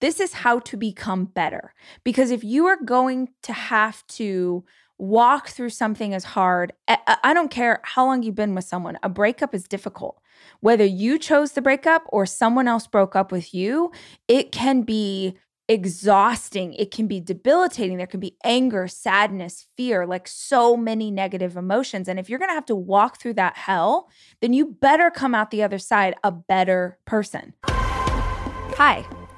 This is how to become better. Because if you are going to have to walk through something as hard, I don't care how long you've been with someone, a breakup is difficult. Whether you chose the breakup or someone else broke up with you, it can be exhausting. It can be debilitating. There can be anger, sadness, fear, like so many negative emotions. And if you're going to have to walk through that hell, then you better come out the other side a better person. Hi,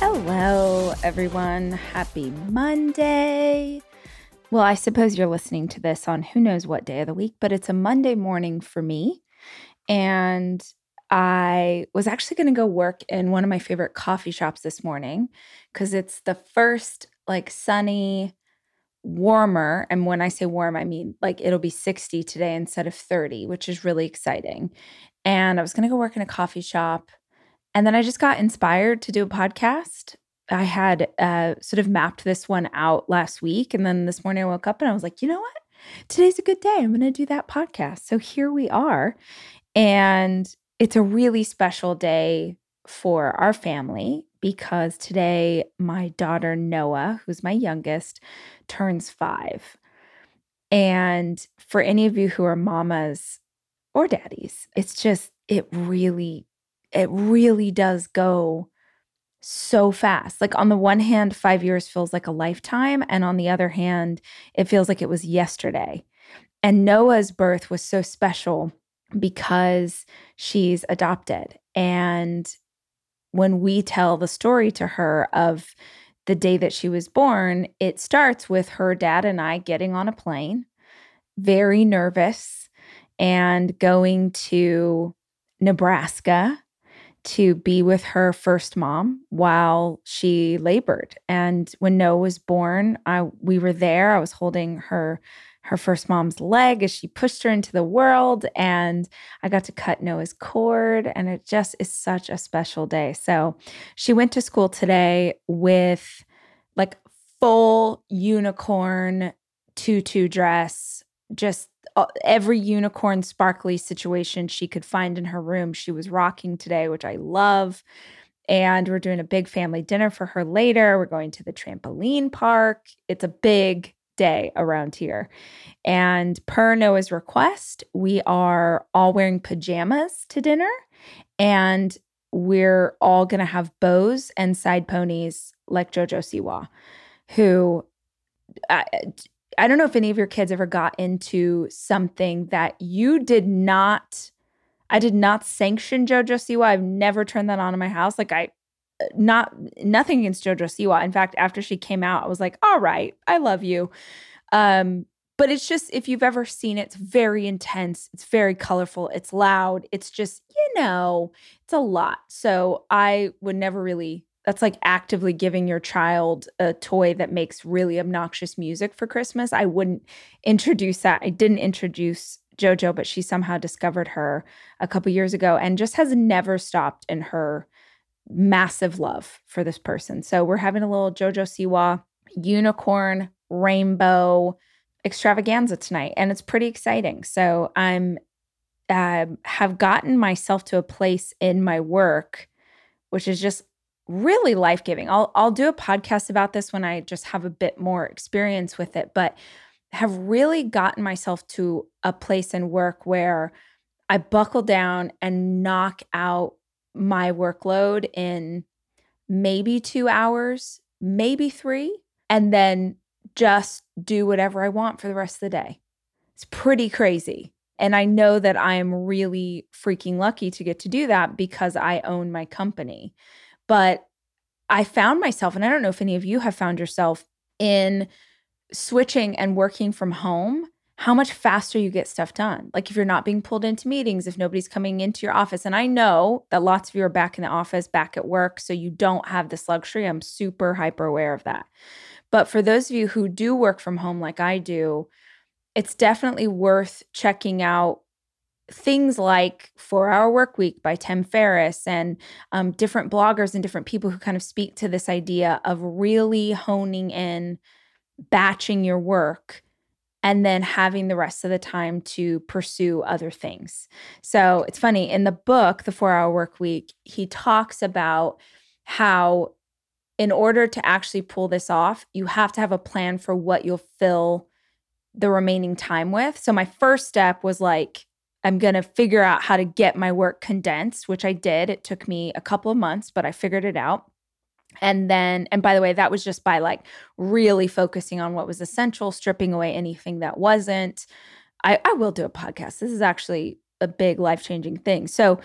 Hello, everyone. Happy Monday. Well, I suppose you're listening to this on who knows what day of the week, but it's a Monday morning for me. And I was actually going to go work in one of my favorite coffee shops this morning because it's the first like sunny warmer. And when I say warm, I mean like it'll be 60 today instead of 30, which is really exciting. And I was going to go work in a coffee shop. And then I just got inspired to do a podcast. I had uh, sort of mapped this one out last week. And then this morning I woke up and I was like, you know what? Today's a good day. I'm going to do that podcast. So here we are. And it's a really special day for our family because today my daughter Noah, who's my youngest, turns five. And for any of you who are mamas or daddies, it's just, it really, it really does go so fast. Like on the one hand, five years feels like a lifetime. And on the other hand, it feels like it was yesterday. And Noah's birth was so special because she's adopted. And when we tell the story to her of the day that she was born, it starts with her dad and I getting on a plane, very nervous, and going to Nebraska to be with her first mom while she labored. And when Noah was born, I we were there. I was holding her her first mom's leg as she pushed her into the world. And I got to cut Noah's cord. And it just is such a special day. So she went to school today with like full unicorn tutu dress, just Uh, every unicorn sparkly situation she could find in her room. She was rocking today, which I love. And we're doing a big family dinner for her later. We're going to the trampoline park. It's a big day around here. And per Noah's request, we are all wearing pajamas to dinner and we're all going to have bows and side ponies like Jojo Siwa, who I, I don't know if any of your kids ever got into something that you did not. I did not sanction JoJo Siwa. I've never turned that on in my house. Like I not nothing against Jojo Siwa. In fact, after she came out, I was like, all right, I love you. Um, but it's just if you've ever seen it, it's very intense, it's very colorful, it's loud, it's just, you know, it's a lot. So I would never really that's like actively giving your child a toy that makes really obnoxious music for Christmas. I wouldn't introduce that. I didn't introduce JoJo, but she somehow discovered her a couple years ago and just has never stopped in her massive love for this person. So we're having a little JoJo Siwa unicorn rainbow extravaganza tonight, and it's pretty exciting. So I'm uh, have gotten myself to a place in my work, which is just really life giving. I'll I'll do a podcast about this when I just have a bit more experience with it, but have really gotten myself to a place in work where I buckle down and knock out my workload in maybe two hours, maybe three, and then just do whatever I want for the rest of the day. It's pretty crazy. And I know that I am really freaking lucky to get to do that because I own my company. But I found myself, and I don't know if any of you have found yourself in switching and working from home, how much faster you get stuff done. Like if you're not being pulled into meetings, if nobody's coming into your office. And I know that lots of you are back in the office, back at work, so you don't have this luxury. I'm super hyper aware of that. But for those of you who do work from home like I do, it's definitely worth checking out things like Four Hour Work Week by Tim Ferriss and um, different bloggers and different people who kind of speak to this idea of really honing in, batching your work, and then having the rest of the time to pursue other things. So it's funny in the book, The Four Hour Work Week, he talks about how in order to actually pull this off, you have to have a plan for what you'll fill the remaining time with. So my first step was like, I'm going to figure out how to get my work condensed, which I did. It took me a couple of months, but I figured it out. And then, and by the way, that was just by like really focusing on what was essential, stripping away anything that wasn't. I, I will do a podcast. This is actually a big life changing thing. So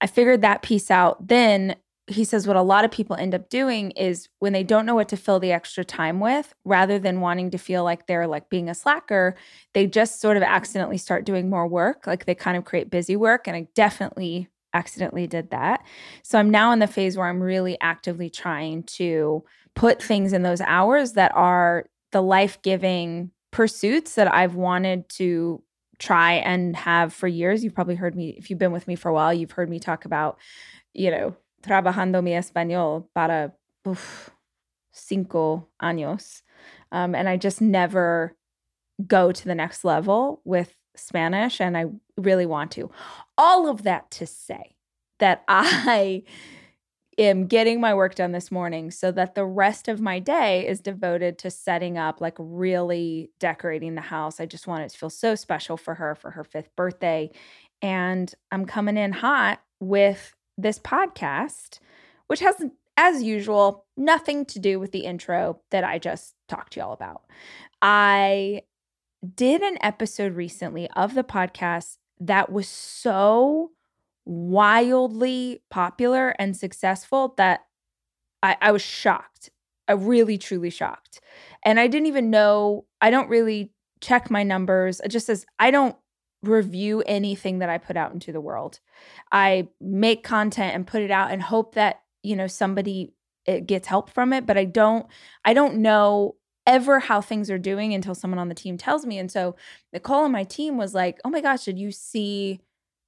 I figured that piece out. Then he says what a lot of people end up doing is when they don't know what to fill the extra time with rather than wanting to feel like they're like being a slacker they just sort of accidentally start doing more work like they kind of create busy work and i definitely accidentally did that. So i'm now in the phase where i'm really actively trying to put things in those hours that are the life-giving pursuits that i've wanted to try and have for years. You've probably heard me if you've been with me for a while you've heard me talk about you know trabajando mi español para uf, cinco años. Um, and I just never go to the next level with Spanish, and I really want to. All of that to say that I am getting my work done this morning so that the rest of my day is devoted to setting up, like really decorating the house. I just want it to feel so special for her for her fifth birthday. And I'm coming in hot with this podcast, which has, as usual, nothing to do with the intro that I just talked to y'all about. I did an episode recently of the podcast that was so wildly popular and successful that I, I was shocked. I really, truly shocked. And I didn't even know, I don't really check my numbers. It just says, I don't review anything that I put out into the world. I make content and put it out and hope that, you know, somebody it gets help from it, but I don't I don't know ever how things are doing until someone on the team tells me. And so Nicole and my team was like, "Oh my gosh, did you see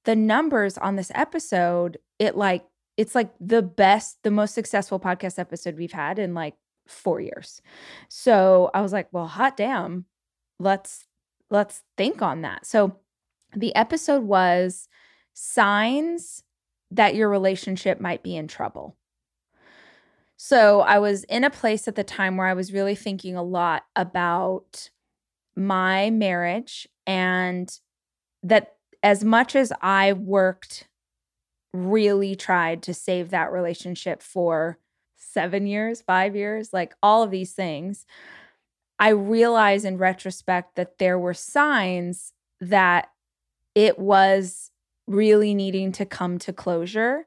the numbers on this episode? It like it's like the best, the most successful podcast episode we've had in like 4 years." So, I was like, "Well, hot damn. Let's let's think on that." So, the episode was signs that your relationship might be in trouble. So I was in a place at the time where I was really thinking a lot about my marriage and that as much as I worked, really tried to save that relationship for seven years, five years, like all of these things, I realize in retrospect that there were signs that it was really needing to come to closure.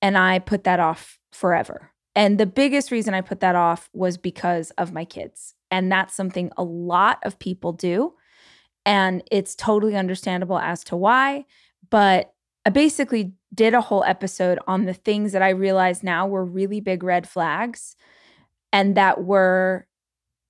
And I put that off forever. And the biggest reason I put that off was because of my kids. And that's something a lot of people do. And it's totally understandable as to why. But I basically did a whole episode on the things that I realize now were really big red flags and that were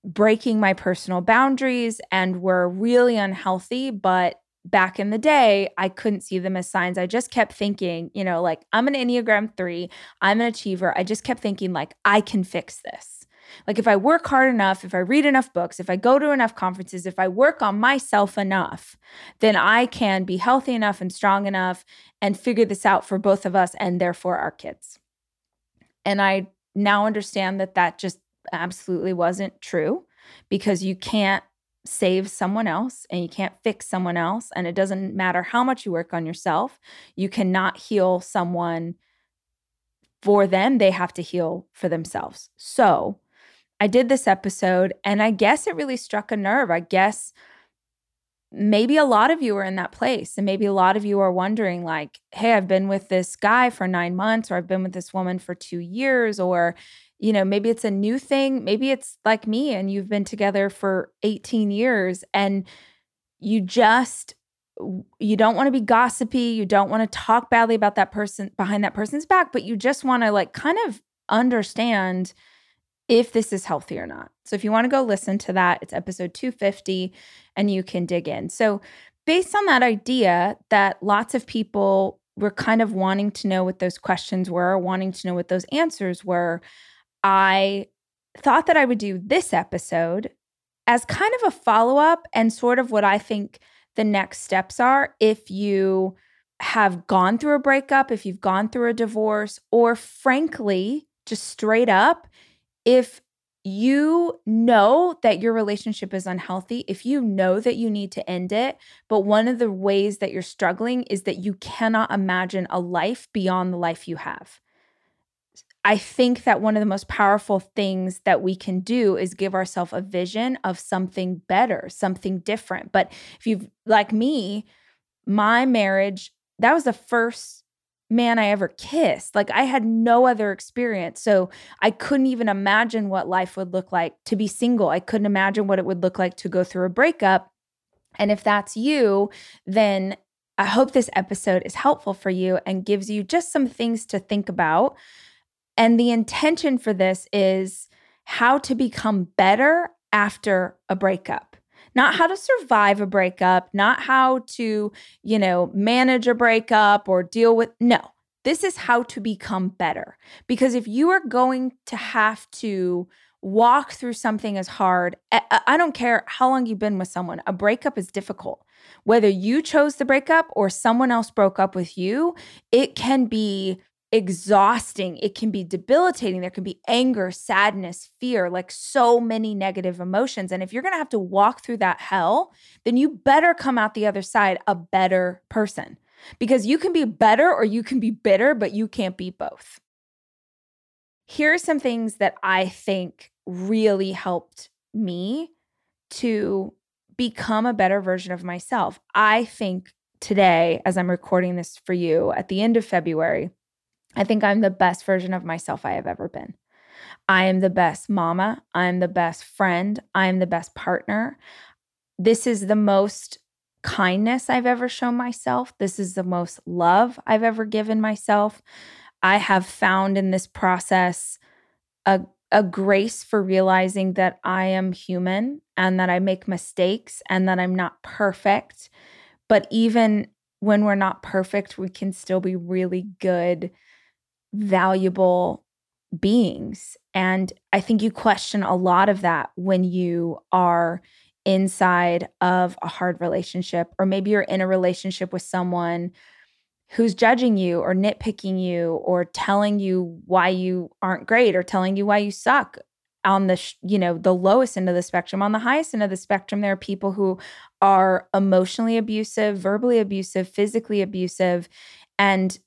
breaking my personal boundaries and were really unhealthy, but back in the day, I couldn't see them as signs. I just kept thinking, you know, like I'm an Enneagram 3, I'm an achiever. I just kept thinking like I can fix this. Like if I work hard enough, if I read enough books, if I go to enough conferences, if I work on myself enough, then I can be healthy enough and strong enough and figure this out for both of us and therefore our kids. And I now understand that that just absolutely wasn't true because you can't save someone else and you can't fix someone else. And it doesn't matter how much you work on yourself, you cannot heal someone for them. They have to heal for themselves. So I did this episode and I guess it really struck a nerve. I guess maybe a lot of you are in that place and maybe a lot of you are wondering like hey i've been with this guy for nine months or i've been with this woman for two years or you know maybe it's a new thing maybe it's like me and you've been together for 18 years and you just you don't want to be gossipy you don't want to talk badly about that person behind that person's back but you just want to like kind of understand if this is healthy or not. So if you want to go listen to that, it's episode 250 and you can dig in. So based on that idea that lots of people were kind of wanting to know what those questions were, wanting to know what those answers were, I thought that I would do this episode as kind of a follow up and sort of what I think the next steps are if you have gone through a breakup, if you've gone through a divorce, or frankly, just straight up, if you know that your relationship is unhealthy, if you know that you need to end it, but one of the ways that you're struggling is that you cannot imagine a life beyond the life you have. I think that one of the most powerful things that we can do is give ourselves a vision of something better, something different. But if you've, like me, my marriage, that was the first man I ever kissed. Like I had no other experience. So I couldn't even imagine what life would look like to be single. I couldn't imagine what it would look like to go through a breakup. And if that's you, then I hope this episode is helpful for you and gives you just some things to think about. And the intention for this is how to become better after a breakup not how to survive a breakup, not how to, you know, manage a breakup or deal with. No, this is how to become better. Because if you are going to have to walk through something as hard, I don't care how long you've been with someone, a breakup is difficult. Whether you chose the breakup or someone else broke up with you, it can be exhausting. It can be debilitating. There can be anger, sadness, fear, like so many negative emotions. And if you're going to have to walk through that hell, then you better come out the other side a better person because you can be better or you can be bitter, but you can't be both. Here are some things that I think really helped me to become a better version of myself. I think today, as I'm recording this for you at the end of February, I think I'm the best version of myself I have ever been. I am the best mama. I'm the best friend. I'm the best partner. This is the most kindness I've ever shown myself. This is the most love I've ever given myself. I have found in this process a, a grace for realizing that I am human and that I make mistakes and that I'm not perfect. But even when we're not perfect, we can still be really good valuable beings. And I think you question a lot of that when you are inside of a hard relationship, or maybe you're in a relationship with someone who's judging you or nitpicking you or telling you why you aren't great or telling you why you suck on the you know the lowest end of the spectrum on the highest end of the spectrum there are people who are emotionally abusive verbally abusive physically abusive and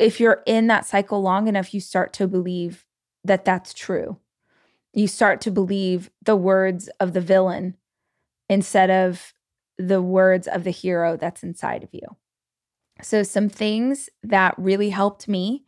if you're in that cycle long enough, you start to believe that that's true. You start to believe the words of the villain instead of the words of the hero that's inside of you. So, some things that really helped me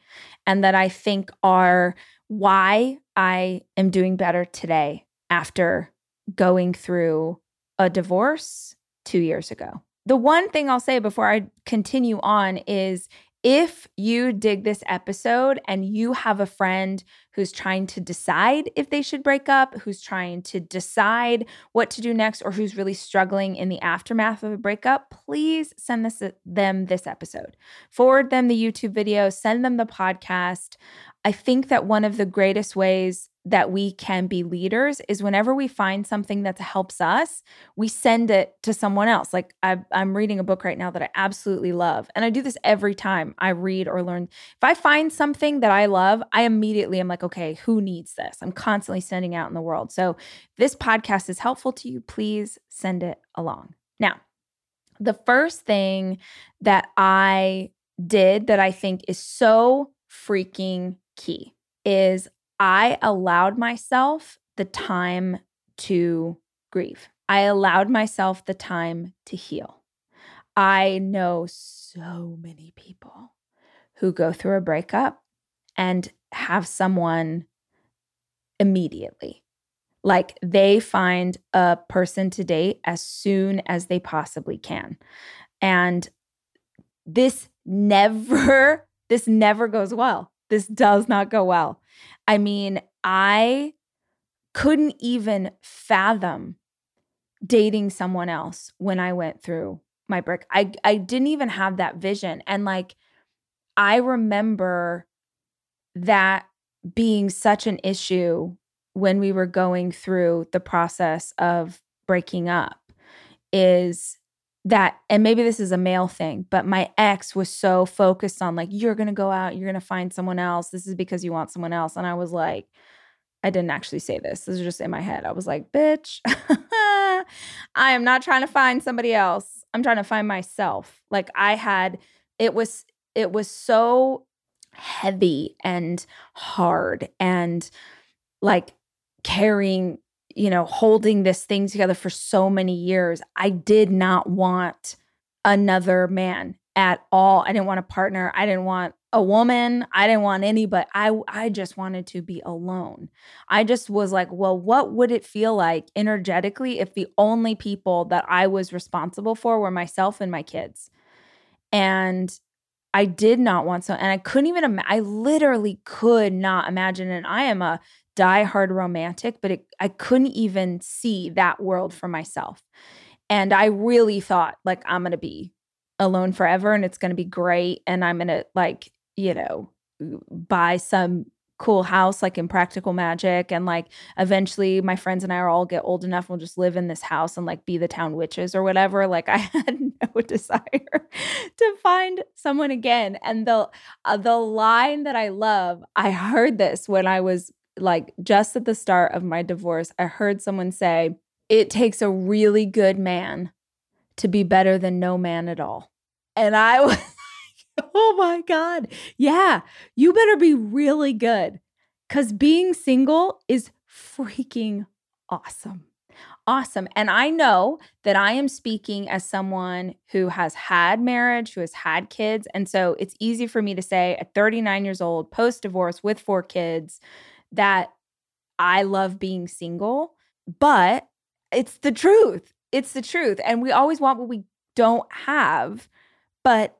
and that I think are why I am doing better today after going through a divorce two years ago. The one thing I'll say before I continue on is if you dig this episode and you have a friend who's trying to decide if they should break up, who's trying to decide what to do next, or who's really struggling in the aftermath of a breakup, please send this, them this episode. Forward them the YouTube video, send them the podcast. I think that one of the greatest ways that we can be leaders is whenever we find something that helps us, we send it to someone else. Like I, am reading a book right now that I absolutely love. And I do this every time I read or learn. If I find something that I love, I immediately am like, okay, who needs this? I'm constantly sending out in the world. So this podcast is helpful to you. Please send it along. Now, the first thing that I did that I think is so freaking key is I allowed myself the time to grieve. I allowed myself the time to heal. I know so many people who go through a breakup and have someone immediately. Like they find a person to date as soon as they possibly can. And this never this never goes well. This does not go well. I mean, I couldn't even fathom dating someone else when I went through my break. I I didn't even have that vision and like I remember that being such an issue when we were going through the process of breaking up is that and maybe this is a male thing but my ex was so focused on like you're going to go out you're going to find someone else this is because you want someone else and i was like i didn't actually say this this is just in my head i was like bitch i am not trying to find somebody else i'm trying to find myself like i had it was it was so heavy and hard and like carrying you know, holding this thing together for so many years. I did not want another man at all. I didn't want a partner. I didn't want a woman. I didn't want anybody. I I just wanted to be alone. I just was like, well, what would it feel like energetically if the only people that I was responsible for were myself and my kids? And I did not want so and I couldn't even Im- I literally could not imagine and I am a die-hard romantic, but it, I couldn't even see that world for myself. And I really thought, like, I'm going to be alone forever and it's going to be great. And I'm going to, like, you know, buy some cool house like in practical magic and like eventually my friends and I are all get old enough we'll just live in this house and like be the town witches or whatever like I had no desire to find someone again and the uh, the line that I love I heard this when I was like just at the start of my divorce, I heard someone say, it takes a really good man to be better than no man at all. And I was like, oh my God. Yeah, you better be really good because being single is freaking awesome. Awesome. And I know that I am speaking as someone who has had marriage, who has had kids. And so it's easy for me to say at 39 years old, post divorce with four kids, that I love being single, but it's the truth. It's the truth. And we always want what we don't have. But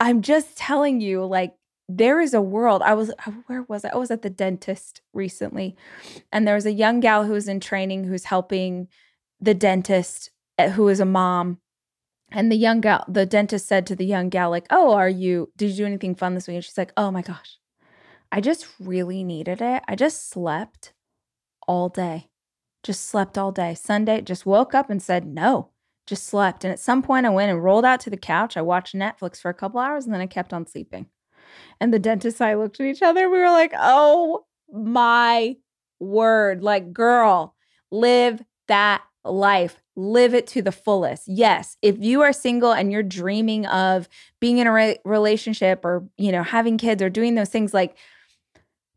I'm just telling you, like, there is a world. I was, uh, where was I? I was at the dentist recently. And there was a young gal who was in training who's helping the dentist eh, who is a mom. And the young gal, the dentist said to the young gal, like, Oh, are you, did you do anything fun this week? And she's like, Oh my gosh, I just really needed it. I just slept all day. Just slept all day. Sunday, just woke up and said no, just slept. And at some point, I went and rolled out to the couch. I watched Netflix for a couple hours and then I kept on sleeping. And the dentist and I looked at each other. We were like, oh my word. Like, girl, live that life. Live it to the fullest. Yes, if you are single and you're dreaming of being in a re- relationship or, you know, having kids or doing those things, like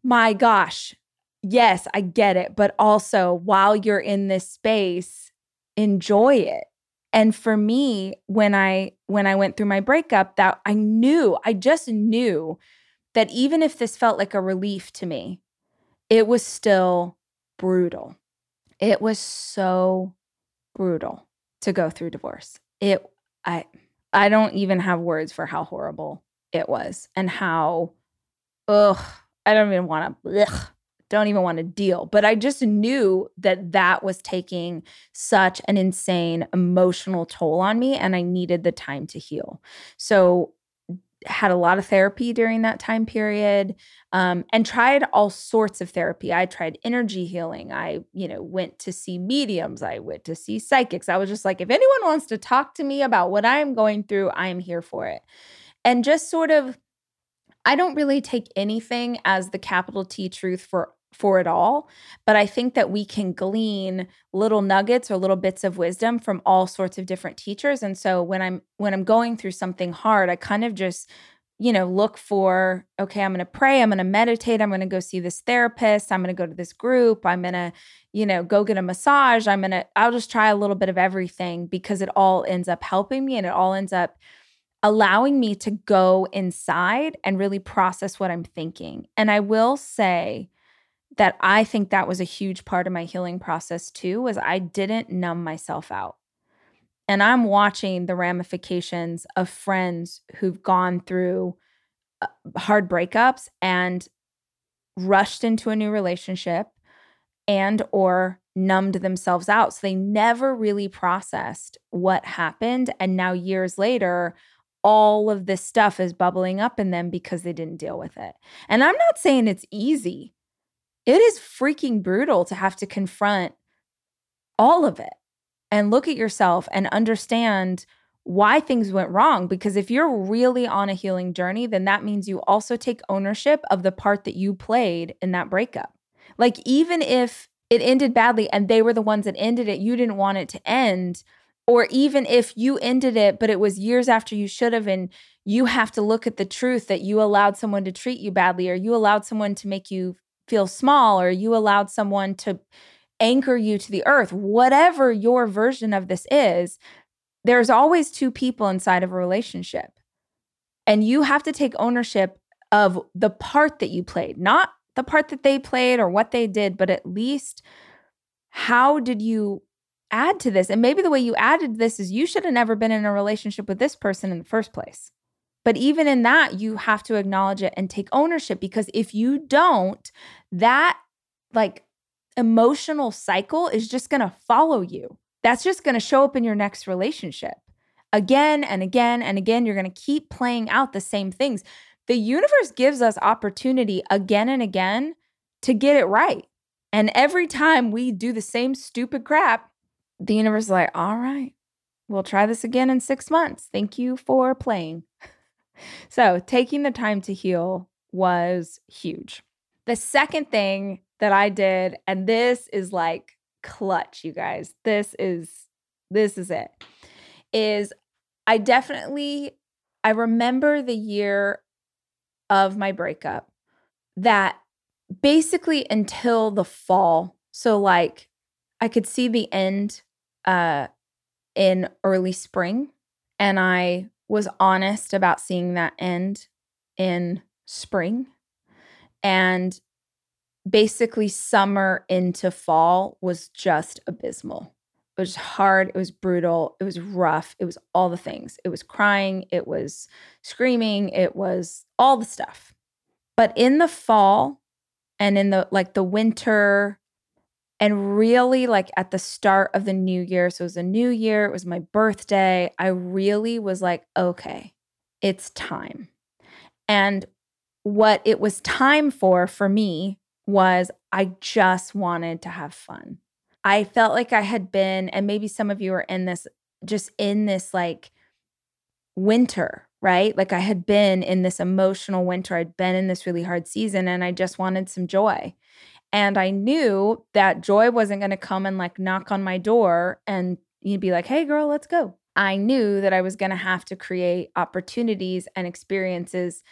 my gosh, yes, I get it. But also, while you're in this space, enjoy it. And for me, when I when I went through my breakup, that I knew, I just knew that even if this felt like a relief to me, it was still brutal. It was so brutal to go through divorce. It I I don't even have words for how horrible it was and how ugh I don't even want to, don't even want to deal. But I just knew that that was taking such an insane emotional toll on me and I needed the time to heal. So, had a lot of therapy during that time period um, and tried all sorts of therapy. I tried energy healing. I you know went to see mediums. I went to see psychics. I was just like if anyone wants to talk to me about what i'm going through i am here for it. And just sort of I don't really take anything as the capital T truth for for it all, but I think that we can glean little nuggets or little bits of wisdom from all sorts of different teachers. And so when I'm when I'm going through something hard, I kind of just you know, look for, okay, I'm going to pray, I'm going to meditate, I'm going to go see this therapist, I'm going to go to this group, I'm going to, you know, go get a massage, I'm going to, I'll just try a little bit of everything because it all ends up helping me and it all ends up allowing me to go inside and really process what I'm thinking. And I will say that I think that was a huge part of my healing process too was I didn't numb myself out. And I'm watching the ramifications of friends who've gone through uh, hard breakups and rushed into a new relationship and or numbed themselves out so they never really processed what happened and now years later all of this stuff is bubbling up in them because they didn't deal with it. And I'm not saying it's easy. It is freaking brutal to have to confront all of it and look at yourself and understand why things went wrong. Because if you're really on a healing journey, then that means you also take ownership of the part that you played in that breakup. Like, even if it ended badly and they were the ones that ended it, you didn't want it to end or even if you ended it but it was years after you should have and you have to look at the truth that you allowed someone to treat you badly or you allowed someone to make you feel small or you allowed someone to anchor you to the earth whatever your version of this is there's always two people inside of a relationship. And you have to take ownership of the part that you played not the part that they played or what they did but at least how did you add to this. And maybe the way you added this is you should have never been in a relationship with this person in the first place. But even in that, you have to acknowledge it and take ownership because if you don't, that like emotional cycle is just going to follow you. That's just going to show up in your next relationship. Again and again and again, you're going to keep playing out the same things. The universe gives us opportunity again and again to get it right. And every time we do the same stupid crap, the universe is like, all right, we'll try this again in six months. Thank you for playing. so, taking the time to heal was huge. The second thing that I did, and this is like clutch, you guys. This is this is it. Is I definitely I remember the year of my breakup that basically until the fall. So like I could see the end uh, in early spring. And I was honest about seeing that end in spring. And basically, summer into fall was just abysmal. It was hard. It was brutal. It was rough. It was all the things. It was crying. It was screaming. It was all the stuff. But in the fall and in the like the winter and really, like at the start of the new year, so it was a new year, it was my birthday, I really was like, okay, it's time. And what it was time for for me was I just wanted to have fun. I felt like I had been, and maybe some of you are in this, just in this like winter, right? Like I had been in this emotional winter. I'd been in this really hard season and I just wanted some joy. And I knew that joy wasn't going to come and like knock on my door and you'd be like, hey, girl, let's go. I knew that I was going to have to create opportunities and experiences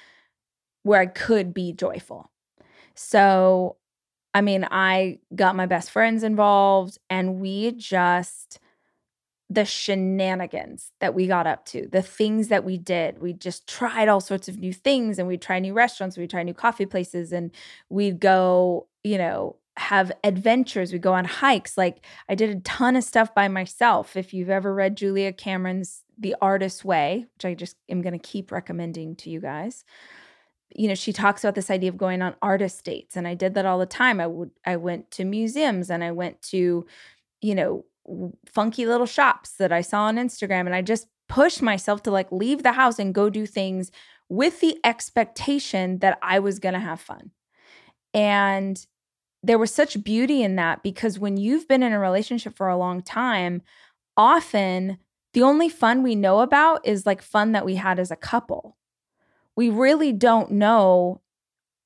where I could be joyful. So, I mean, I got my best friends involved and we just, the shenanigans that we got up to, the things that we did. We just tried all sorts of new things and we'd try new restaurants, we'd try new coffee places, and we'd go you know, have adventures. We go on hikes. Like I did a ton of stuff by myself. If you've ever read Julia Cameron's The Artist's Way, which I just am going to keep recommending to you guys, you know, she talks about this idea of going on artist dates. And I did that all the time. I would, I went to museums and I went to, you know, funky little shops that I saw on Instagram. And I just pushed myself to like leave the house and go do things with the expectation that I was going to have fun. And there was such beauty in that because when you've been in a relationship for a long time, often the only fun we know about is like fun that we had as a couple. We really don't know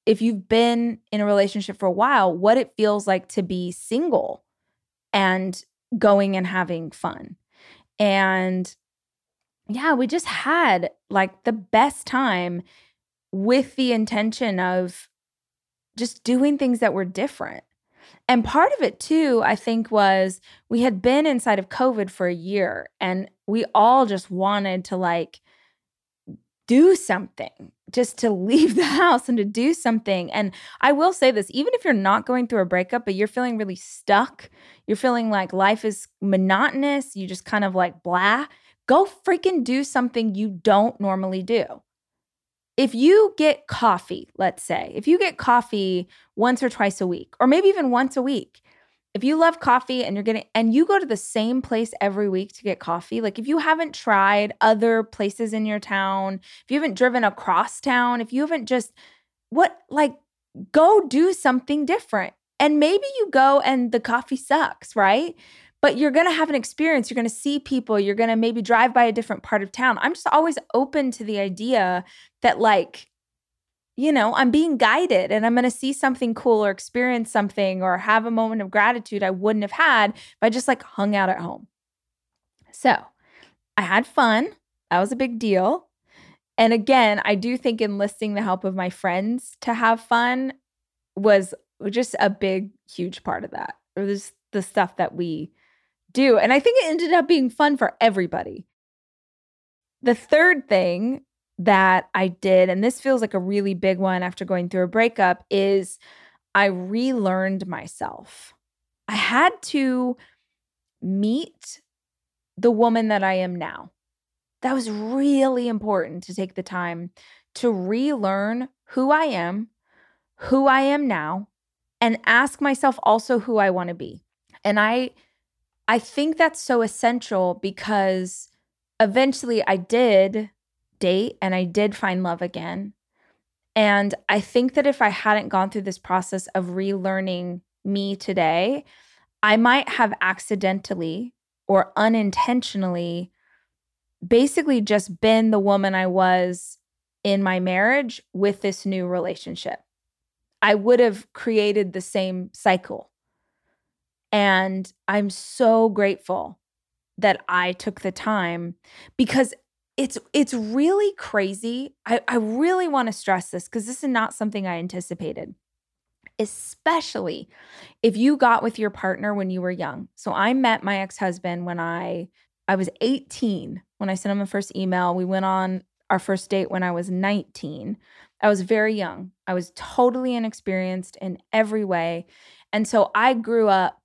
if you've been in a relationship for a while what it feels like to be single and going and having fun. And yeah, we just had like the best time with the intention of just doing things that were different. And part of it too, I think, was we had been inside of COVID for a year and we all just wanted to like do something, just to leave the house and to do something. And I will say this even if you're not going through a breakup, but you're feeling really stuck, you're feeling like life is monotonous, you just kind of like blah, go freaking do something you don't normally do. If you get coffee, let's say, if you get coffee once or twice a week, or maybe even once a week, if you love coffee and you're getting and you go to the same place every week to get coffee like if you haven't tried other places in your town if you haven't driven across town if you haven't just what like go do something different. And maybe you go and the coffee sucks right but you're going to have an experience you're going to see people you're going to maybe drive by a different part of town i'm just always open to the idea that like you know, I'm being guided and I'm going to see something cool or experience something or have a moment of gratitude I wouldn't have had if I just like hung out at home. So I had fun. That was a big deal. And again, I do think enlisting the help of my friends to have fun was just a big, huge part of that. It was the stuff that we do. And I think it ended up being fun for everybody. The third thing that I did, and this feels like a really big one after going through a breakup, is I relearned myself. I had to meet the woman that I am now. That was really important to take the time to relearn who I am, who I am now, and ask myself also who I want to be. And I I think that's so essential because eventually I did date and I did find love again. And I think that if I hadn't gone through this process of relearning me today, I might have accidentally or unintentionally basically just been the woman I was in my marriage with this new relationship. I would have created the same cycle. And I'm so grateful that I took the time because it's it's really crazy. I, I really want to stress this because this is not something I anticipated. Especially if you got with your partner when you were young. So I met my ex-husband when I I was 18 when I sent him the first email. We went on our first date when I was 19. I was very young. I was totally inexperienced in every way. And so I grew up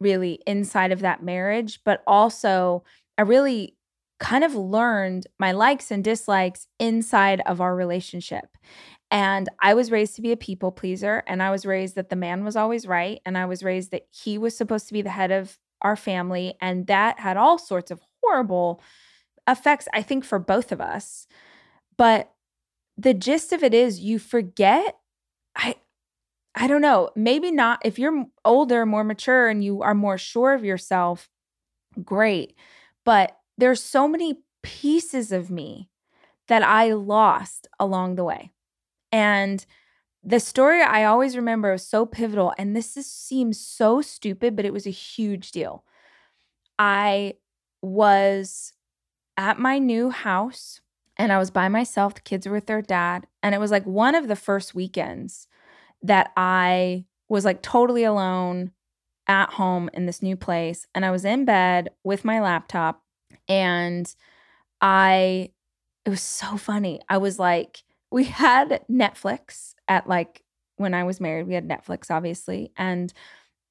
really inside of that marriage, but also I really kind of learned my likes and dislikes inside of our relationship. And I was raised to be a people pleaser, and I was raised that the man was always right, and I was raised that he was supposed to be the head of our family. And that had all sorts of horrible effects, I think, for both of us. But the gist of it is you forget. I, I don't know, maybe not. If you're older, more mature, and you are more sure of yourself, great. But there's so many pieces of me that I lost along the way. And the story I always remember was so pivotal. And this is, seems so stupid, but it was a huge deal. I was at my new house and I was by myself. The kids were with their dad. And it was like one of the first weekends that I was like totally alone at home in this new place. And I was in bed with my laptop and I, it was so funny. I was like, we had Netflix at like when I was married, we had Netflix, obviously. And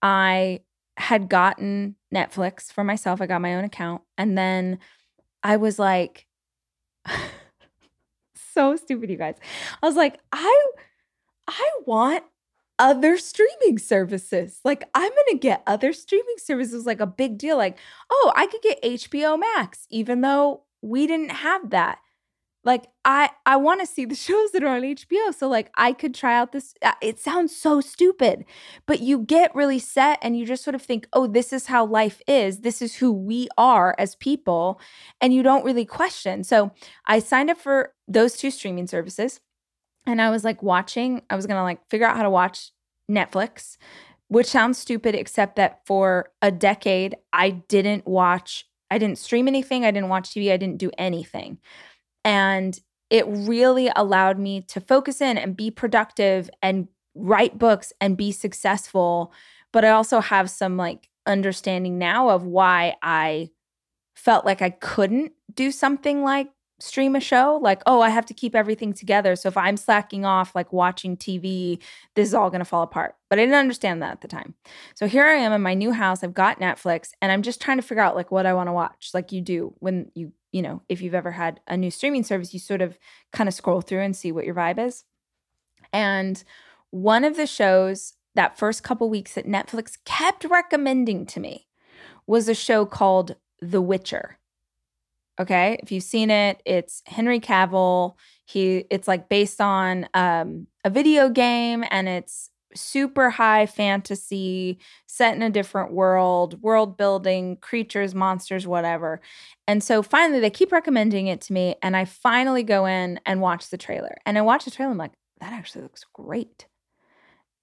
I had gotten Netflix for myself. I got my own account. And then I was like, so stupid, you guys. I was like, I I want other streaming services. Like, I'm going to get other streaming services like a big deal. Like, oh, I could get HBO Max, even though we didn't have that. Like, I I want to see the shows that are on HBO. So, like, I could try out this. Uh, it sounds so stupid, but you get really set and you just sort of think, oh, this is how life is. This is who we are as people. And you don't really question. So, I signed up for those two streaming services and I was like watching, I was gonna like figure out how to watch Netflix, which sounds stupid, except that for a decade, I didn't watch, I didn't stream anything, I didn't watch TV, I didn't do anything. And it really allowed me to focus in and be productive and write books and be successful. But I also have some like understanding now of why I felt like I couldn't do something like stream a show like oh i have to keep everything together so if i'm slacking off like watching tv this is all going to fall apart. But i didn't understand that at the time. So here i am in my new house i've got netflix and i'm just trying to figure out like what i want to watch like you do when you you know if you've ever had a new streaming service you sort of kind of scroll through and see what your vibe is. And one of the shows that first couple weeks that netflix kept recommending to me was a show called the witcher Okay. If you've seen it, it's Henry Cavill. He it's like based on um, a video game and it's super high fantasy, set in a different world, world building, creatures, monsters, whatever. And so finally they keep recommending it to me. And I finally go in and watch the trailer. And I watch the trailer, I'm like, that actually looks great.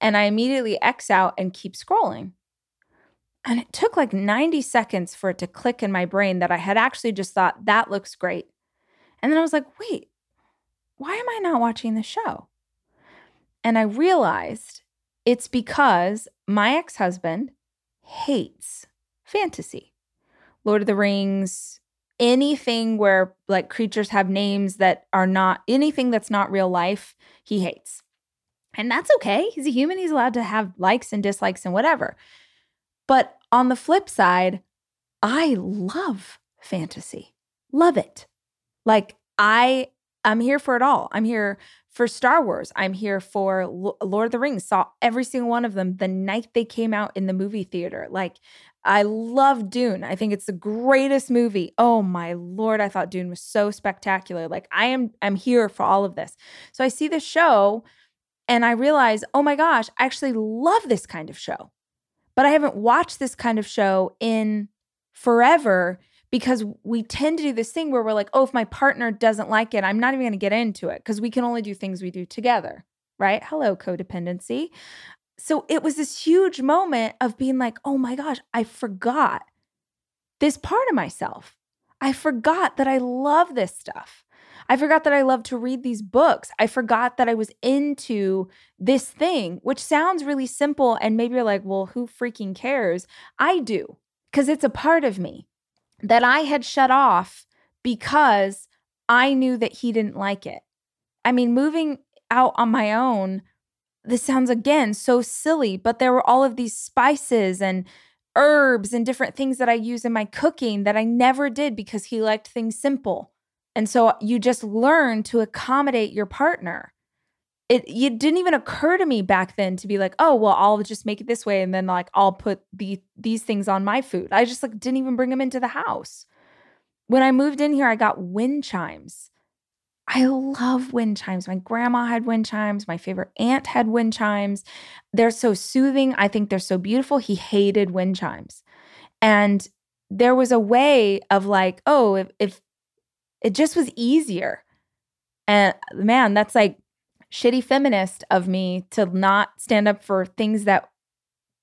And I immediately X out and keep scrolling. And it took like 90 seconds for it to click in my brain that I had actually just thought, that looks great. And then I was like, wait, why am I not watching the show? And I realized it's because my ex husband hates fantasy, Lord of the Rings, anything where like creatures have names that are not anything that's not real life, he hates. And that's okay. He's a human. He's allowed to have likes and dislikes and whatever. But on the flip side, I love fantasy. Love it. Like I I'm here for it all. I'm here for Star Wars. I'm here for L- Lord of the Rings. Saw every single one of them the night they came out in the movie theater. Like I love Dune. I think it's the greatest movie. Oh my lord, I thought Dune was so spectacular. Like I am I'm here for all of this. So I see the show and I realize, "Oh my gosh, I actually love this kind of show." But I haven't watched this kind of show in forever because we tend to do this thing where we're like, oh, if my partner doesn't like it, I'm not even going to get into it because we can only do things we do together, right? Hello, codependency. So it was this huge moment of being like, oh my gosh, I forgot this part of myself. I forgot that I love this stuff. I forgot that I love to read these books. I forgot that I was into this thing, which sounds really simple. And maybe you're like, well, who freaking cares? I do, because it's a part of me that I had shut off because I knew that he didn't like it. I mean, moving out on my own, this sounds again so silly, but there were all of these spices and herbs and different things that I use in my cooking that I never did because he liked things simple. And so you just learn to accommodate your partner. It, it didn't even occur to me back then to be like, oh, well, I'll just make it this way and then like I'll put the these things on my food. I just like didn't even bring them into the house. When I moved in here, I got wind chimes. I love wind chimes. My grandma had wind chimes. My favorite aunt had wind chimes. They're so soothing. I think they're so beautiful. He hated wind chimes. And there was a way of like, oh, if, if it just was easier. And man, that's like shitty feminist of me to not stand up for things that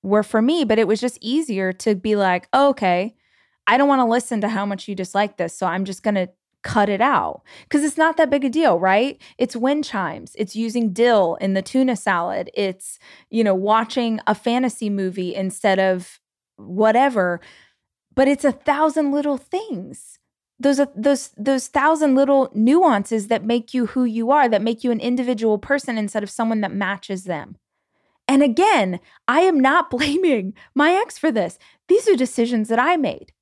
were for me, but it was just easier to be like, oh, okay, I don't want to listen to how much you dislike this. So I'm just going to cut it out because it's not that big a deal, right? It's wind chimes, it's using dill in the tuna salad, it's, you know, watching a fantasy movie instead of whatever. But it's a thousand little things those those those thousand little nuances that make you who you are that make you an individual person instead of someone that matches them. And again i am not blaming my ex for this. These are decisions that i made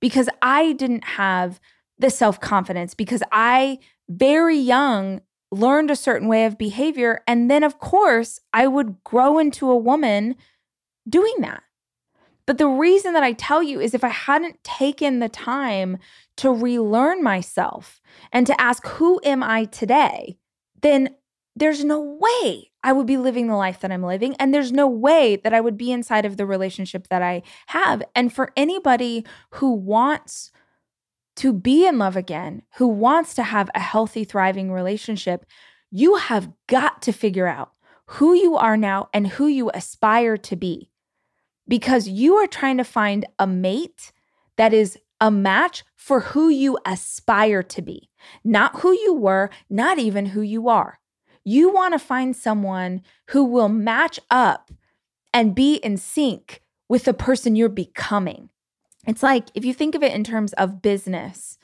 because i didn't have the self-confidence because i very young learned a certain way of behavior. And then of course i would grow into a woman doing that but the reason that I tell you is if I hadn't taken the time to relearn myself and to ask, who am I today? Then there's no way I would be living the life that I'm living. And there's no way that I would be inside of the relationship that I have. And for anybody who wants to be in love again, who wants to have a healthy, thriving relationship, you have got to figure out who you are now and who you aspire to be because you are trying to find a mate that is a match for who you aspire to be, not who you were, not even who you are. You want to find someone who will match up and be in sync with the person you're becoming. It's like if you think of it in terms of business,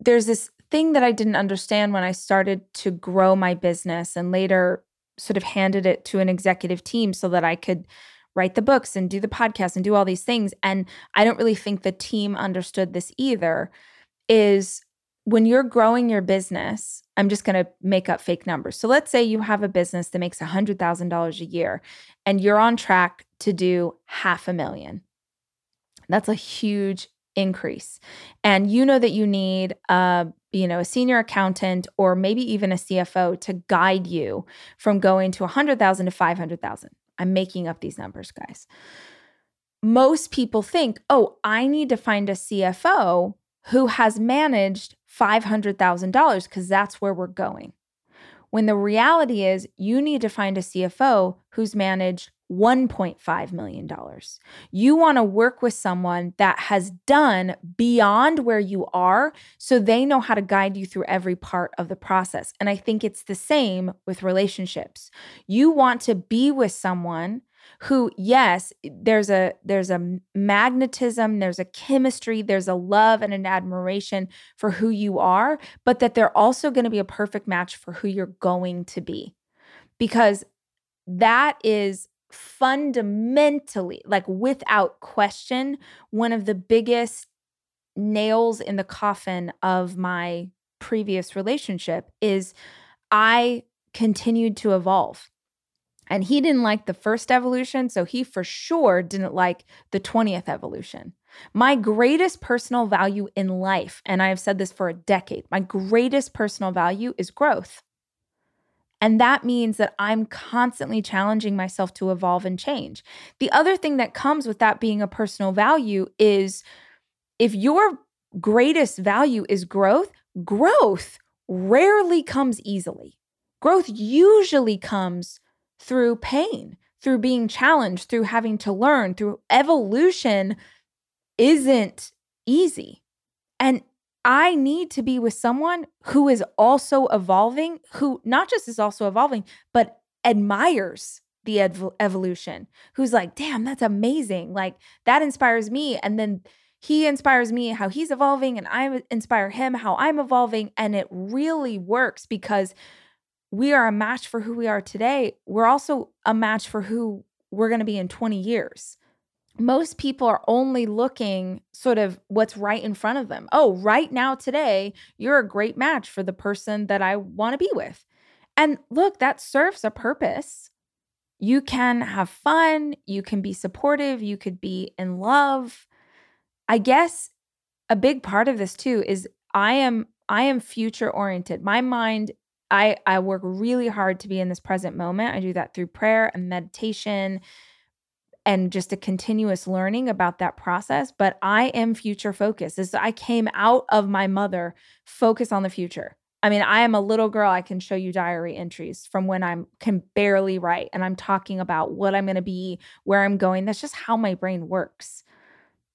there's this thing that I didn't understand when I started to grow my business and later sort of handed it to an executive team so that I could write the books and do the podcast and do all these things. And I don't really think the team understood this either. Is when you're growing your business, I'm just going to make up fake numbers. So let's say you have a business that makes $100,000 a year and you're on track to do half a million. That's a huge increase. And you know that you need a, you know, a senior accountant or maybe even a CFO to guide you from going to 100,000 to 500,000. I'm making up these numbers, guys. Most people think, "Oh, I need to find a CFO who has managed $500,000 because that's where we're going. When the reality is, you need to find a CFO who's managed $1.5 million. You want to work with someone that has done beyond where you are so they know how to guide you through every part of the process. And I think it's the same with relationships. You want to be with someone who yes there's a there's a magnetism there's a chemistry there's a love and an admiration for who you are but that they're also going to be a perfect match for who you're going to be because that is fundamentally like without question one of the biggest nails in the coffin of my previous relationship is I continued to evolve. And he didn't like the first evolution, so he for sure didn't like the 20th evolution. My greatest personal value in life, and I have said this for a decade, my greatest personal value is growth. And that means that I'm constantly challenging myself to evolve and change. The other thing that comes with that being a personal value is if your greatest value is growth, growth rarely comes easily. Growth usually comes through pain, through being challenged, through having to learn, through evolution isn't easy. And I need to be with someone who is also evolving, who not just is also evolving, but admires the ev- evolution, who's like, damn, that's amazing. Like that inspires me. And then he inspires me how he's evolving, and I inspire him how I'm evolving. And it really works because we are a match for who we are today, we're also a match for who we're going to be in 20 years. Most people are only looking sort of what's right in front of them. Oh, right now, today, you're a great match for the person that I want to be with. And look, that serves a purpose. You can have fun, you can be supportive, you could be in love. I guess a big part of this too is I am I am future oriented. My mind I I work really hard to be in this present moment. I do that through prayer and meditation and just a continuous learning about that process, but I am future focused. As I came out of my mother focus on the future. I mean, I am a little girl. I can show you diary entries from when I'm can barely write and I'm talking about what I'm going to be, where I'm going. That's just how my brain works.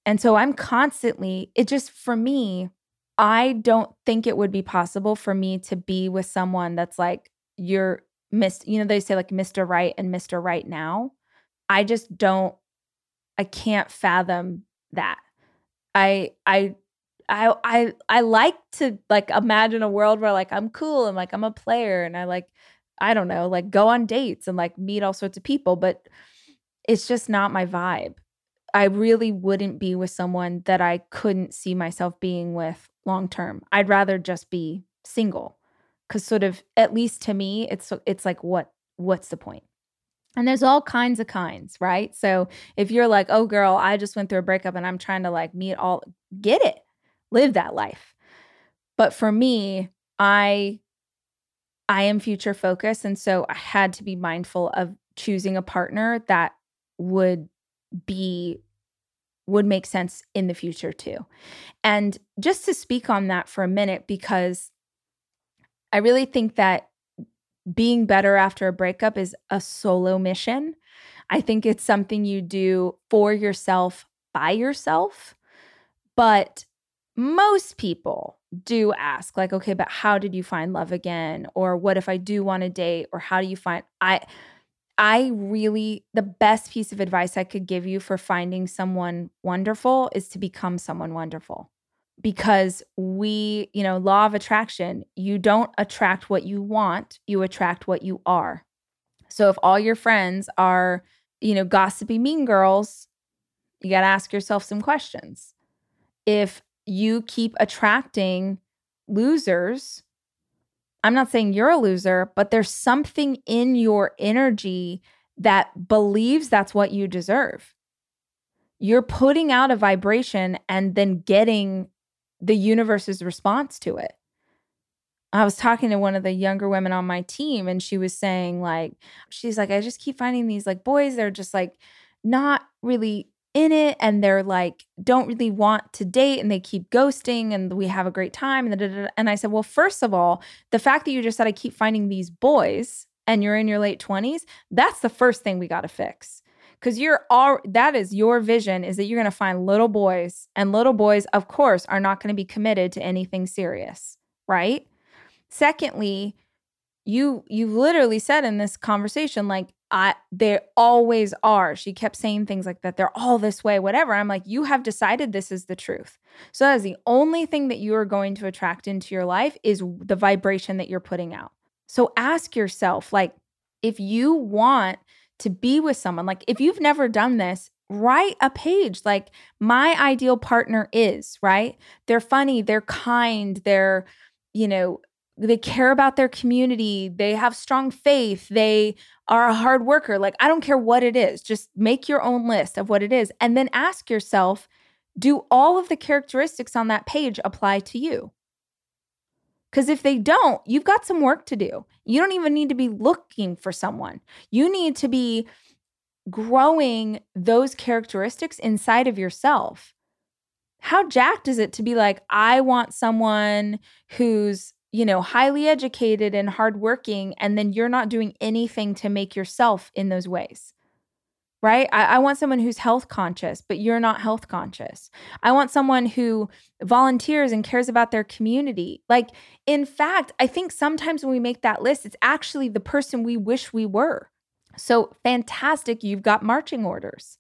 And so I'm constantly, it just for me, I don't think it would be possible for me to be with someone that's like, you're Miss, you know, they say like Mr. Right and Mr. Right now. I just don't, I can't fathom that. I, I, I, I, I like to like imagine a world where like I'm cool and like I'm a player and I like, I don't know, like go on dates and like meet all sorts of people, but it's just not my vibe. I really wouldn't be with someone that I couldn't see myself being with long term. I'd rather just be single cuz sort of at least to me it's it's like what what's the point? And there's all kinds of kinds, right? So if you're like, "Oh girl, I just went through a breakup and I'm trying to like meet all get it. Live that life." But for me, I I am future focused and so I had to be mindful of choosing a partner that would be would make sense in the future too. And just to speak on that for a minute, because I really think that being better after a breakup is a solo mission. I think it's something you do for yourself by yourself. But most people do ask like okay but how did you find love again or what if i do want to date or how do you find i i really the best piece of advice i could give you for finding someone wonderful is to become someone wonderful because we you know law of attraction you don't attract what you want you attract what you are so if all your friends are you know gossipy mean girls you got to ask yourself some questions if you keep attracting losers. I'm not saying you're a loser, but there's something in your energy that believes that's what you deserve. You're putting out a vibration and then getting the universe's response to it. I was talking to one of the younger women on my team, and she was saying, like, she's like, I just keep finding these like boys, they're just like not really in it and they're like don't really want to date and they keep ghosting and we have a great time and, da da. and I said, "Well, first of all, the fact that you just said I keep finding these boys and you're in your late 20s, that's the first thing we got to fix." Cuz you're all that is your vision is that you're going to find little boys and little boys of course are not going to be committed to anything serious, right? Secondly, you you literally said in this conversation like I they always are. She kept saying things like that. They're all this way, whatever. I'm like, you have decided this is the truth. So that is the only thing that you are going to attract into your life is the vibration that you're putting out. So ask yourself, like, if you want to be with someone, like if you've never done this, write a page like my ideal partner is, right? They're funny, they're kind, they're, you know, they care about their community, they have strong faith, they are a hard worker. Like, I don't care what it is, just make your own list of what it is. And then ask yourself do all of the characteristics on that page apply to you? Because if they don't, you've got some work to do. You don't even need to be looking for someone. You need to be growing those characteristics inside of yourself. How jacked is it to be like, I want someone who's you know, highly educated and hardworking, and then you're not doing anything to make yourself in those ways. Right? I, I, want someone who's health conscious, but you're not health conscious. I want someone who volunteers and cares about their community. Like, in fact, I think sometimes when we make that list, it's actually the person we wish we were. So fantastic, you've got marching orders.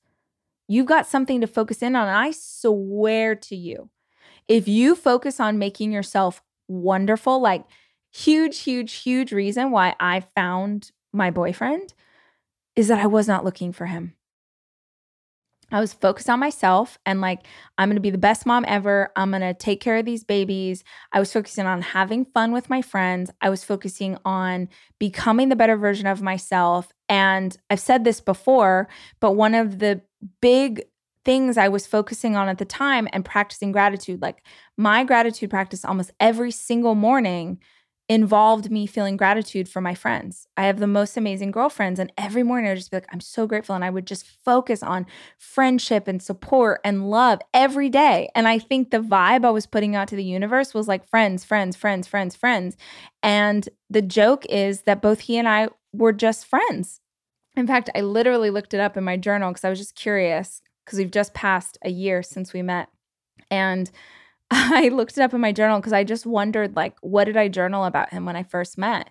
You've got something to focus in on. And I swear to you, if you focus on making yourself wonderful, like huge, huge, huge reason why I found my boyfriend is that I was not looking for him. I was focused on myself and like, I'm gonna be the best mom ever. I'm gonna take care of these babies. I was focusing on having fun with my friends. I was focusing on becoming the better version of myself. And I've said this before, but one of the big things I was focusing on at the time and practicing gratitude. Like my gratitude practice almost every single morning involved me feeling gratitude for my friends. I have the most amazing girlfriends, and every morning I would just be like, I'm so grateful. And I would just focus on friendship and support and love every day. And I think the vibe I was putting out to the universe was like friends, friends, friends, friends, friends. And the joke is that both he and I were just friends. In fact, I literally looked it up in my journal because I was just curious because we've just passed a year since we met. And I looked it up in my journal because I just wondered, like, what did I journal about him when I first met?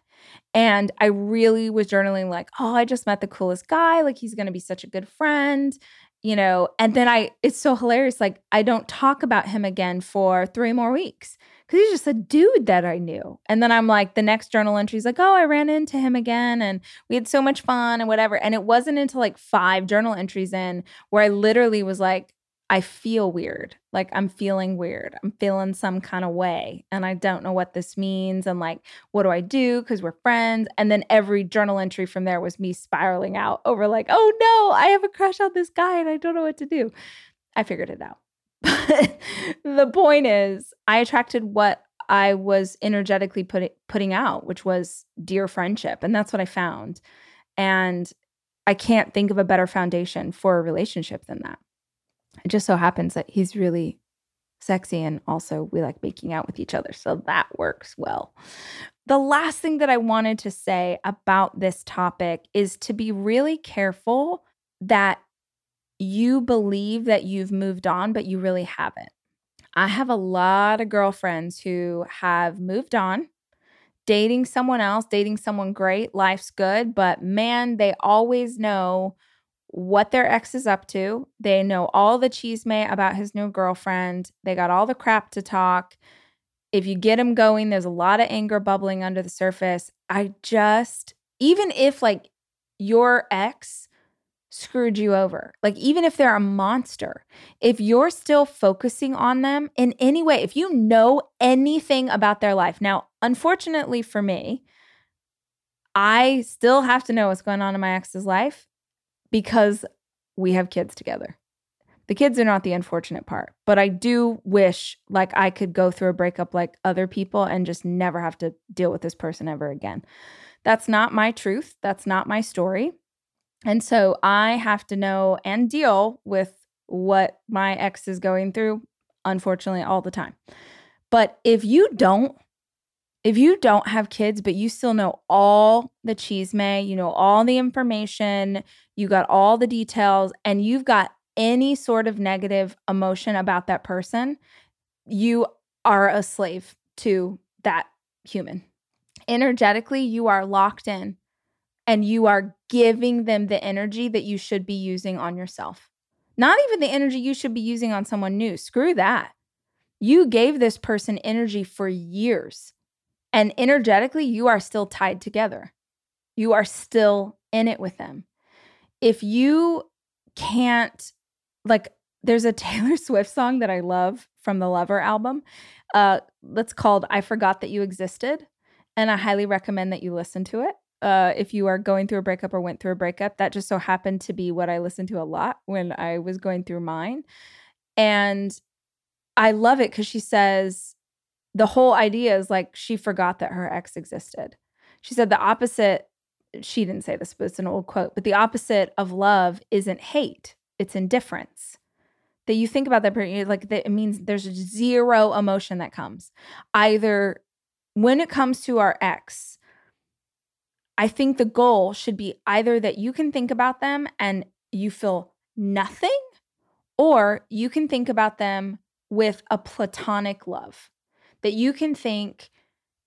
And I really was journaling, like, oh, I just met the coolest guy. Like, he's going to be such a good friend, you know? And then I, it's so hilarious. Like, I don't talk about him again for three more weeks because he's just a dude that I knew. And then I'm like, the next journal entry is like, oh, I ran into him again and we had so much fun and whatever. And it wasn't until like five journal entries in where I literally was like, I feel weird. Like I'm feeling weird. I'm feeling some kind of way. And I don't know what this means. And like, what do I do? Because we're friends. And then every journal entry from there was me spiraling out over like, oh no, I have a crush on this guy and I don't know what to do. I figured it out. But the point is, I attracted what I was energetically put, putting out, which was dear friendship. And that's what I found. And I can't think of a better foundation for a relationship than that. It just so happens that he's really sexy and also we like making out with each other. So that works well. The last thing that I wanted to say about this topic is to be really careful that you believe that you've moved on, but you really haven't. I have a lot of girlfriends who have moved on, dating someone else, dating someone great, life's good, but man, they always know what their ex is up to. They know all the chisme about his new girlfriend. They got all the crap to talk. If you get him going, there's a lot of anger bubbling under the surface. I just, even if like your ex screwed you over. Like, even if they're a monster, if you're still focusing on them in any way, if you know anything about their life. Now, unfortunately for me, I still have to know what's going on in my ex's life because we have kids together. The kids are not the unfortunate part, but I do wish like I could go through a breakup like other people and just never have to deal with this person ever again. That's not my truth. That's not my story. And so I have to know and deal with what my ex is going through, unfortunately, all the time. But if you don't, if you don't have kids, but you still know all the chisme, you know all the information, you got all the details, and you've got any sort of negative emotion about that person, you are a slave to that human. Energetically, you are locked in and you are giving them the energy that you should be using on yourself. Not even the energy you should be using on someone new. Screw that. You gave this person energy for years, and energetically, you are still tied together. You are still in it with them. If you can't, like, there's a Taylor Swift song that I love from the Lover album. Uh, that's called I Forgot That You Existed. And I highly recommend that you listen to it uh, if you are going through a breakup or went through a breakup. That just so happened to be what I listened to a lot when I was going through mine. And I love it because she says the whole idea is like she forgot that her ex existed. She said the opposite, she didn't say this, but it's an old quote, but the opposite of love isn't hate, it's indifference. That you think about that, like that it means there's zero emotion that comes. Either when it comes to our ex, I think the goal should be either that you can think about them and you feel nothing, or you can think about them with a platonic love. That you can think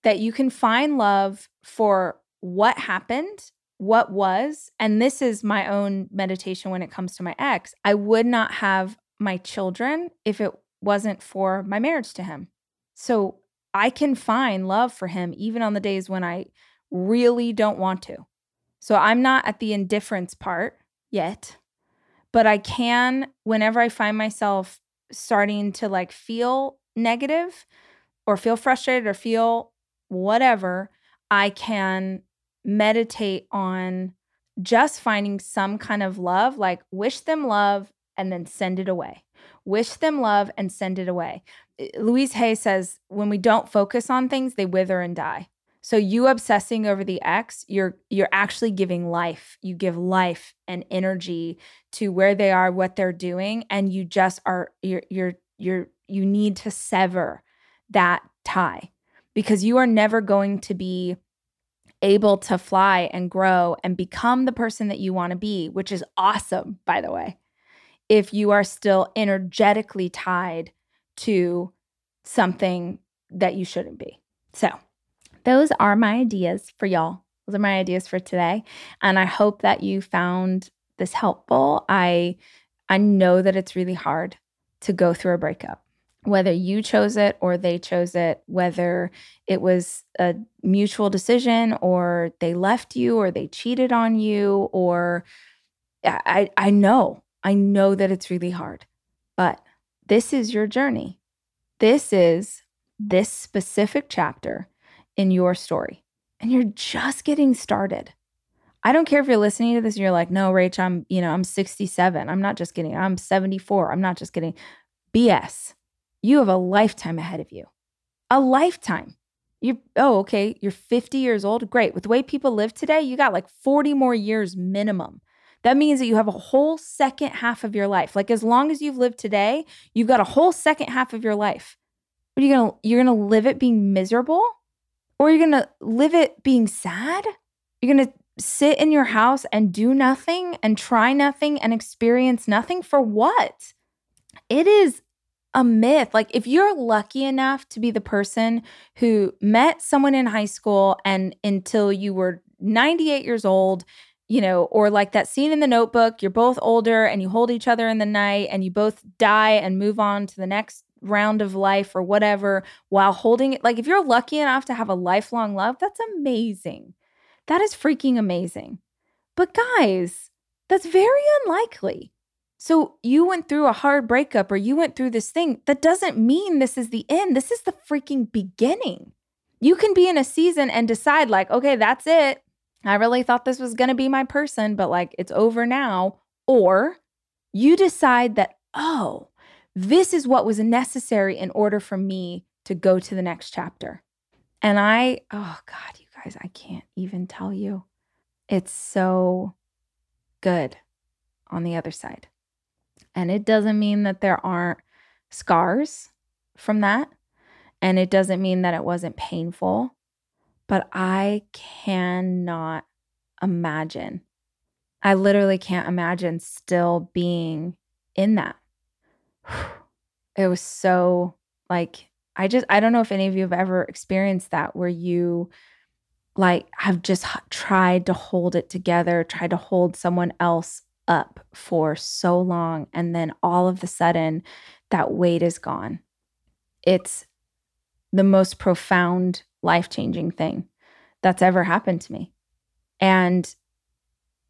that you can find love for what happened, what was. And this is my own meditation when it comes to my ex. I would not have my children if it wasn't for my marriage to him. So I can find love for him even on the days when I really don't want to. So I'm not at the indifference part yet, but I can, whenever I find myself starting to like feel negative or feel frustrated or feel whatever, I can meditate on just finding some kind of love, like wish them love and then send it away. Wish them love and send it away. Eh, Louise Hay says, when we don't focus on things, they wither and die. So you obsessing over the ex, you're you're actually giving life. You give life and energy to where they are, what they're doing, and you just are you're you're you're you need to sever that tie because you are never going to be able to fly and grow and become the person that you want to be, which is awesome, by the way, if you are still energetically tied to something that you shouldn't be. So, those are my ideas for y'all. Those are my ideas for today. And I hope that you found this helpful. I I know that it's really hard to go through a breakup. Whether you chose it or they chose it, whether it was a mutual decision or they left you or they cheated on you or I I know. I know that it's really hard. But this is your journey. This is this specific chapter in your story and you're just getting started. I don't care if you're listening to this and you're like, no, Rach, I'm, you know, I'm 67. I'm not just kidding. I'm 74. I'm not just kidding. BS. You have a lifetime ahead of you. A lifetime. You oh, okay, you're 50 years old. Great. With the way people live today, you got like 40 more years minimum. That means that you have a whole second half of your life. Like as long as you've lived today, you've got a whole second half of your life. Are you gonna you're gonna live it being miserable? Or you're to live it being sad? You're to sit in your house and do nothing and try nothing and experience nothing for what? It is a myth. Like, if you're lucky enough to be the person who met someone in high school and until you were 98 years old, you know, or like that scene in the notebook, you're both older and you hold each other in the night and you both die and move on to the next round of life or whatever while holding it. Like, if you're lucky enough to have a lifelong love, that's amazing. That is freaking amazing. But guys, that's very unlikely. So you went through a hard breakup or you went through this thing. That doesn't mean this is the end. This is the freaking beginning. You can be in a season and decide, like, okay, that's it. I really thought this was going to be my person, but like it's over now. Or you decide that, oh, this is what was necessary in order for me to go to the next chapter. And I, oh God, you guys, I can't even tell you. It's so good on the other side. And it doesn't mean that there aren't scars from that. And it doesn't mean that it wasn't painful. But I cannot imagine. I literally can't imagine still being in that. It was so like, I just, I don't know if any of you have ever experienced that where you like have just tried to hold it together, tried to hold someone else up for so long. And then all of a sudden, that weight is gone. It's the most profound, life changing thing that's ever happened to me. And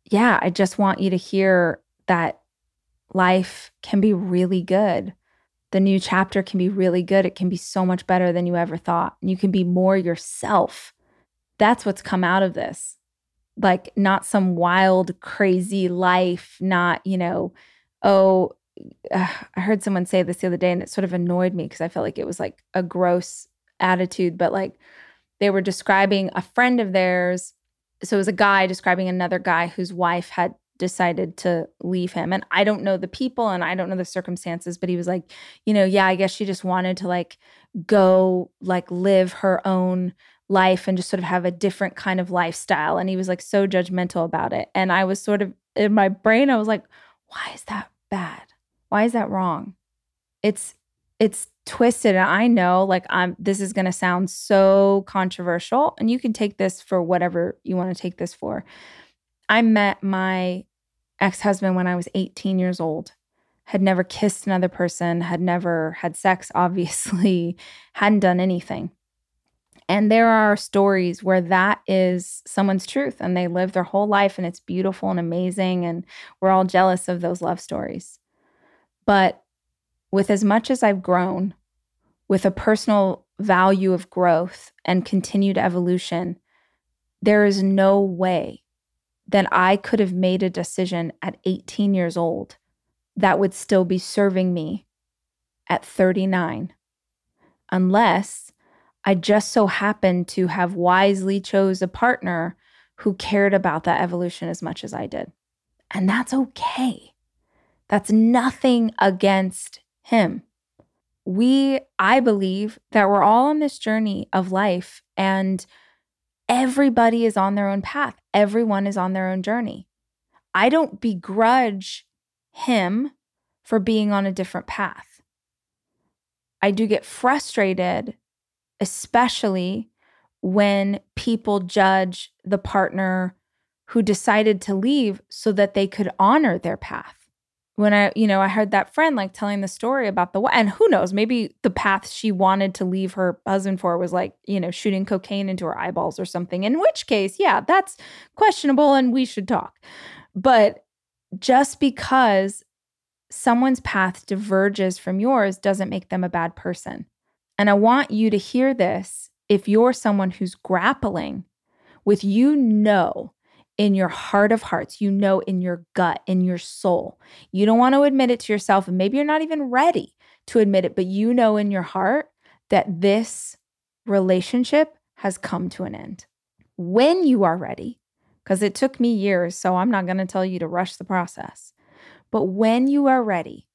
yeah, I just want you to hear that life can be really good. The new chapter can be really good. It can be so much better than you ever thought. You can be more yourself. That's what's come out of this like not some wild, crazy life, not, you know, oh, uh, I heard someone say this the other day and it sort of annoyed me because I felt like it was like a gross attitude, but like they were describing a friend of theirs. So it was a guy describing another guy whose wife had decided to leave him. And I don't know the people and I don't know the circumstances, but he was like, you know, yeah, I guess she just wanted to like go like live her own life and just sort of have a different kind of lifestyle. And he was like so judgmental about it. And I was sort of in my brain, I was like, why is that bad? Why is that wrong? It's it's twisted. And I know like I'm this is gonna sound so controversial. And you can take this for whatever you want to take this for. I met my ex-husband when I was 18 years old had never kissed another person, had never had sex, obviously, hadn't done anything. And there are stories where that is someone's truth and they live their whole life and it's beautiful and amazing. And we're all jealous of those love stories. But with as much as I've grown, with a personal value of growth and continued evolution, there is no way that I could have made a decision at 18 years old that would still be serving me at 39 unless I just so happened to have wisely chose a partner who cared about that evolution as much as I did. And that's okay. That's nothing against him. We, I believe that we're all on this journey of life and everybody is on their own path. Everyone is on their own journey. I don't begrudge him for being on a different path. I do get frustrated especially when people judge the partner who decided to leave so that they could honor their path. When I, you know, I heard that friend like telling the story about the, and who knows, maybe the path she wanted to leave her husband for was like, you know, shooting cocaine into her eyeballs or something, in which case, yeah, that's questionable and we should talk. But just because someone's path diverges from yours doesn't make them a bad person. And I want you to hear this if you're someone who's grappling with you know in your heart of hearts, you know in your gut, in your soul. You don't want to admit it to yourself, and maybe you're not even ready to admit it, but you know in your heart that this relationship has come to an end. When you are ready, because it took me years, so I'm not going to tell you to rush the process. But when you are ready,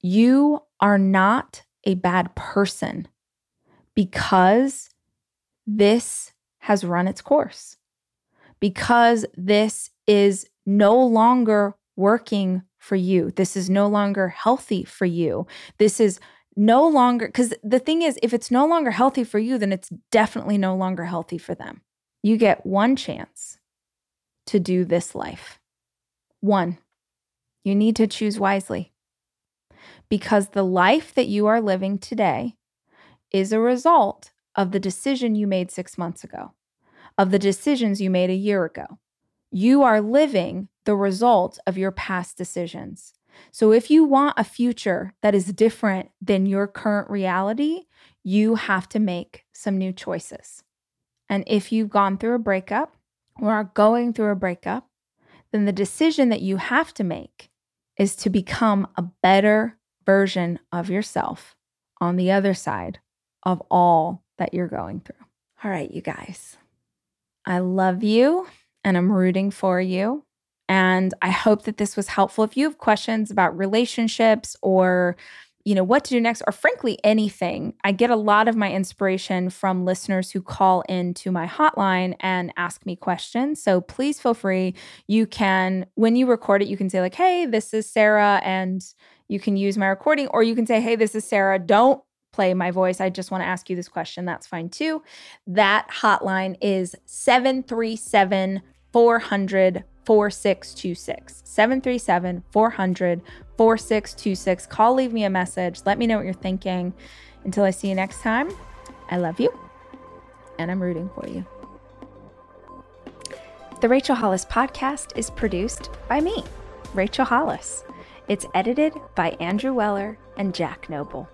you are not a bad person because this has run its course, because this is no longer working for you. This is no longer healthy for you. This is no longer, because the thing is, if it's no longer healthy for you, then it's definitely no longer healthy for them. You get one chance to do this life. One, you need to choose wisely because the life that you are living today is a result of the decision you made six months ago, of the decisions you made a year ago. You are living the result of your past decisions. So, if you want a future that is different than your current reality, you have to make some new choices. And if you've gone through a breakup or are going through a breakup, then the decision that you have to make is to become a better version of yourself on the other side of all that you're going through. All right, you guys, I love you and I'm rooting for you. And I hope that this was helpful. If you have questions about relationships or you know what to do next or frankly anything i get a lot of my inspiration from listeners who call into my hotline and ask me questions. So please feel free. You can when you record it you can say like hey this is sarah and you can use my recording or you can say hey this is sarah. Don't play my voice. I just want to ask you this question. That's fine too. That hotline is 737 400 4626 737 400 4626. Call, leave me a message. Let me know what you're thinking. Until I see you next time, I love you and I'm rooting for you. The Rachel Hollis podcast is produced by me, Rachel Hollis. It's edited by Andrew Weller and Jack Noble.